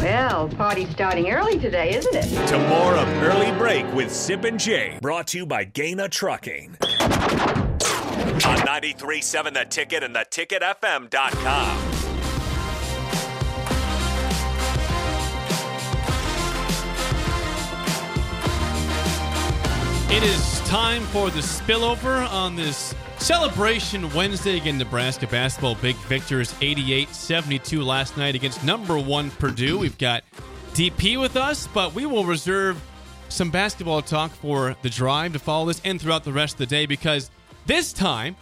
Well, party's starting early today, isn't it? To more of Early Break with Sip and Jay, brought to you by Gana Trucking. On 93.7 The Ticket and theticketfm.com. It is time for the spillover on this celebration Wednesday again. Nebraska basketball big victors 88-72 last night against number one Purdue. We've got DP with us, but we will reserve some basketball talk for the drive to follow this and throughout the rest of the day because this time,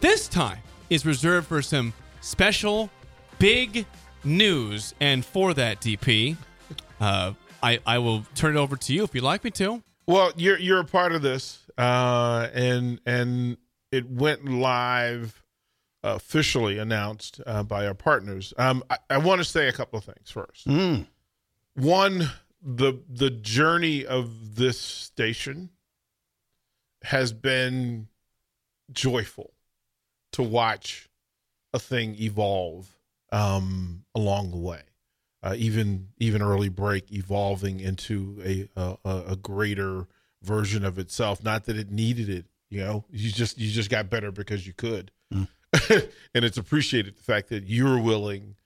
this time is reserved for some special big news. And for that, DP, uh, I, I will turn it over to you if you'd like me to. Well, you're you're a part of this, uh, and and it went live, officially announced uh, by our partners. Um, I, I want to say a couple of things first. One, the the journey of this station has been joyful to watch a thing evolve um, along the way uh, even even early break evolving into a, a a greater version of itself. Not that it needed it, you know. You just you just got better because you could, and it's appreciated the fact that you're willing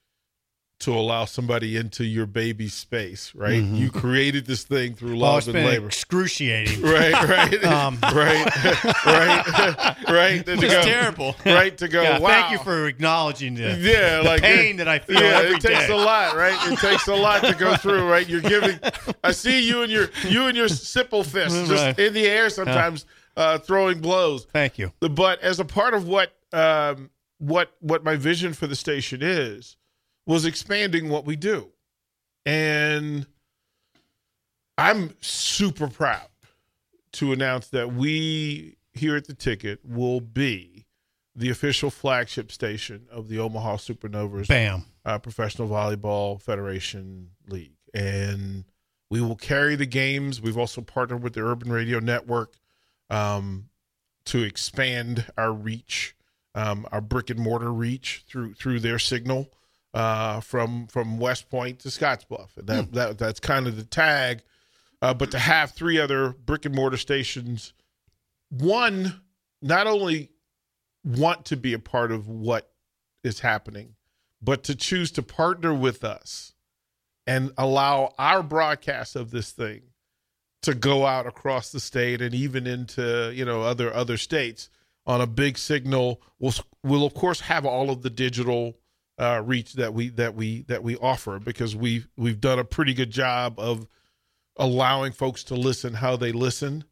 to allow somebody into your baby space. Right, you created this thing through Oh, love it's and been labor. excruciating. Right, right, Um, right, right, right. To It's go- terrible. Right to go. Yeah, wow. Thank you for acknowledging the, yeah, the like pain it- that I feel yeah, every it takes day. a lot, right? It takes a lot to go through, right? You're giving. I see you and your you and your simple fist just Right. in the air sometimes, uh, throwing blows. Thank you. But as a part of what um, what what my vision for the station is, was expanding what we do, and I'm super proud to announce that we here at the Ticket will be the official flagship station of the Omaha Supernovas Bam. uh, Professional Volleyball Federation League. And we will carry the games. We've also partnered with the Urban Radio Network um, to expand our reach, um, our brick and mortar reach through through their signal uh, from from West Point to Scottsbluff. And that, that that's kind of the tag. Uh, but to have three other brick and mortar stations, one not only want to be a part of what is happening, but to choose to partner with us and allow our broadcast of this thing to go out across the state and even into you know other other states on a big signal we'll we'll of course have all of the digital uh, reach that we that we that we offer because we've we've done a pretty good job of allowing folks to listen how they listen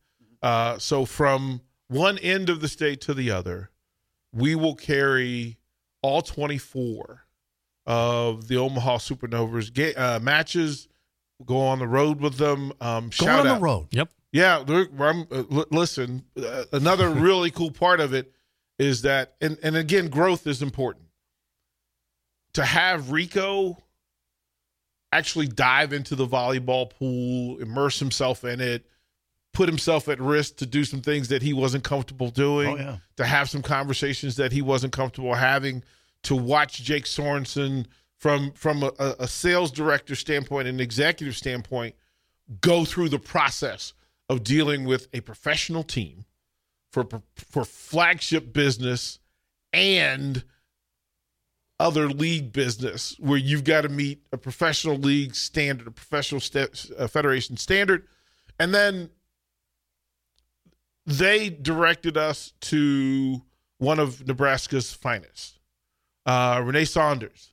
uh, so from one end of the state to the other we will carry all 24 of the Omaha Supernovas ga- uh, matches. Go on the road with them. Um, Going shout on out. the road. Yep. Yeah, I'm, uh, l- listen. Uh, another really cool part of it is that, and and again, growth is important. To have Rico actually dive into the volleyball pool, immerse himself in it, put himself at risk to do some things that he wasn't comfortable doing, Oh, yeah. to have some conversations that he wasn't comfortable having, to watch Jake Sorensen from from a, a sales director standpoint, an executive standpoint, go through the process of dealing with a professional team for for flagship business and other league business where you've got to meet a professional league standard, a professional st- uh, federation standard, and then they directed us to one of Nebraska's finest, uh, Renee Saunders.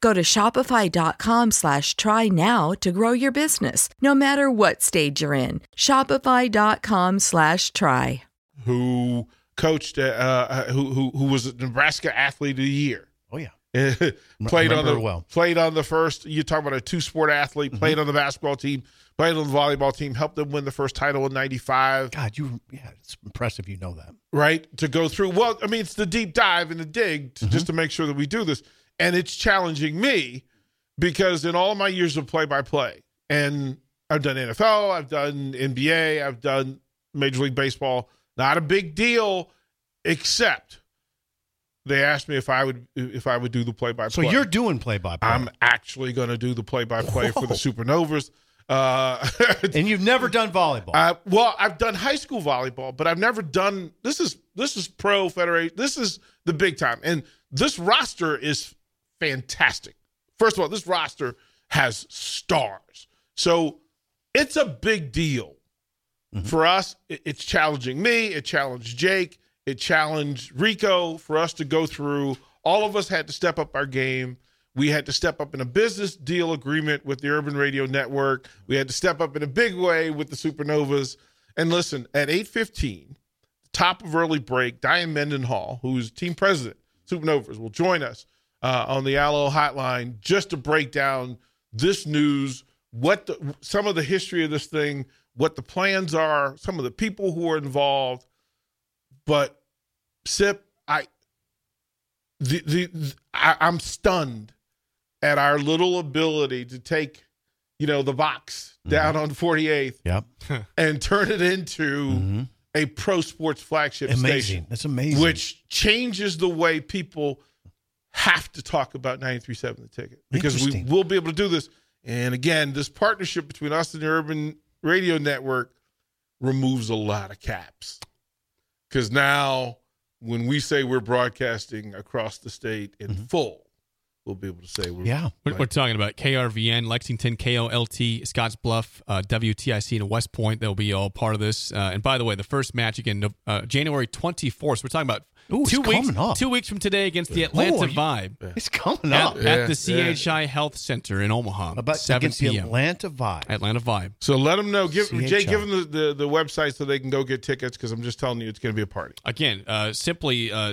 Go to shopify.com slash try now to grow your business, no matter what stage you're in. Shopify.com slash try. who coached, uh, uh, who, who who was a Nebraska Athlete of the Year. Oh yeah. played on the well. played on the first. You talk about a two sport athlete. Mm-hmm. Played on the basketball team. Played on the volleyball team. Helped them win the first title in '95. God, you yeah, it's impressive you know that. Right to go through. Well, I mean, it's the deep dive and the dig to, Mm-hmm. just to make sure that we do this, and it's challenging me because in all my years of play by play, and I've done NFL, I've done NBA, I've done Major League Baseball. Not a big deal, except they asked me if I would if I would do the play by play. So you're doing play by play. I'm actually going to do the play by play for the Supernovas. Uh, and you've never done volleyball. uh, well, I've done high school volleyball, but I've never done this. Is this is pro federation? This is the big time, and this roster is fantastic. First of all, this roster has stars, so it's a big deal mm-hmm. for us. It, it's challenging me. It challenged Jake. It challenged Rico for us to go through. All of us had to step up our game. We had to step up in a business deal agreement with the Urban Radio Network. We had to step up in a big way with the Supernovas. And listen, at 8:15, top of early break, Diane Mendenhall, who's team president, Supernovas, will join us uh, on the Allo Hotline just to break down this news, what the, some of the history of this thing, what the plans are, some of the people who are involved. But Sip, I the, the, the I, I'm stunned at our little ability to take, you know, the box down on 48th yep. and turn it into a pro sports flagship Amazing. station, That's amazing. which changes the way people have to talk about 93.7 the ticket because we will be able to do this. And again, this partnership between us and the Urban Radio Network removes a lot of caps. Because now when we say we're broadcasting across the state in mm-hmm. full, we'll be able to say we're Yeah. We're, we're talking about KRVN, Lexington, KOLT, Scottsbluff, uh, WTIC, and West Point. They'll be all part of this. Uh, and by the way, the first match again, uh, January 24th. So we're talking about Ooh, two weeks, up. two weeks from today against the Atlanta Oh, you- Vibe It's coming at, up. at Yeah, the yeah. CHI Health Center in Omaha. About 7 against the p.m. Atlanta Vibe. Atlanta Vibe. So let them know. Give CHI. Jay, give them the, the, the website so they can go get tickets because I'm just telling you it's going to be a party. Again, uh, simply uh,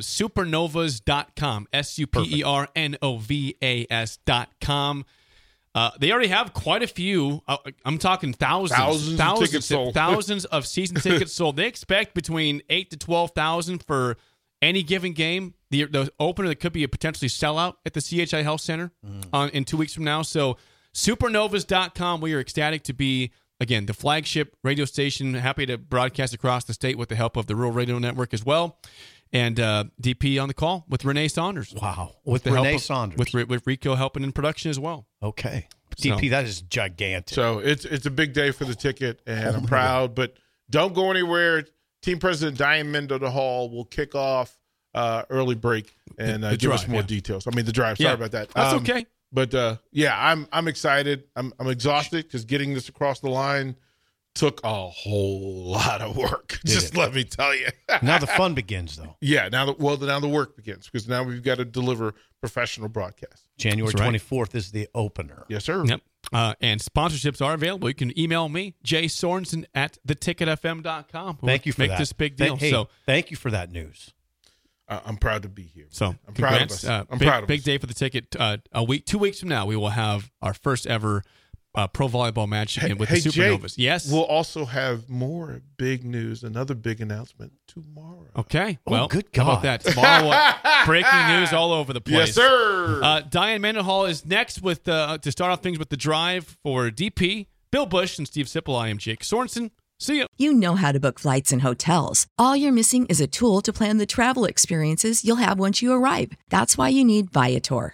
supernovas.com. S U P E R N O V A S.com. Uh, they already have quite a few. Uh, I'm talking thousands, Thousands of tickets sold. thousands of season tickets sold. They expect between eight to twelve thousand for any given game. The the opener that could be a potentially sellout at the CHI Health Center Mm. on in two weeks from now. So supernovas.com. We are ecstatic to be again the flagship radio station. Happy to broadcast across the state with the help of the Rural Radio Network as well. And uh, DP on the call with Renee Saunders. Wow. With the help Renee of- Saunders. With, with Rico helping in production as well. okay. So- DP, that is gigantic. So it's it's a big day for the ticket, and I'm proud. But don't go anywhere. Team President Diane Mendenhall will kick off uh, early break and uh, The give us more yeah. details. I mean the drive. Sorry Yeah. about that. That's Um, okay. But uh, yeah, I'm I'm excited. I'm I'm exhausted because getting this across the line took a whole lot of work. Just it? let me tell you. now the fun begins, though. yeah. Now the well now the work begins because now we've got to deliver professional broadcasts. January That's right. 24th is the opener. Yes, sir. Yep. Uh, and sponsorships are available. You can email me, Jay Sorensen at theticketfm.com. We'll Thank you for that. make that. this big Thank- deal. hey, so, thank you for that news. Uh, I'm proud to be here. so I'm proud of us. Uh, I'm big, proud of big us. day for the ticket. Uh, a week, two weeks from now, we will have our first ever uh, pro volleyball match Hey, with hey, the Jay, Supernovas. yes. We'll also have more big news, another big announcement tomorrow. okay. Oh, well, good how about that? Tomorrow, uh, breaking news all over the place. Yes, sir. Uh, Diane Mendenhall is next with uh, to start off things with the drive for DP, Bill Bush, and Steve Sipple. I am Jake Sorensen. See you. You know how to book flights and hotels. All you're missing is a tool to plan the travel experiences you'll have once you arrive. That's why you need Viator.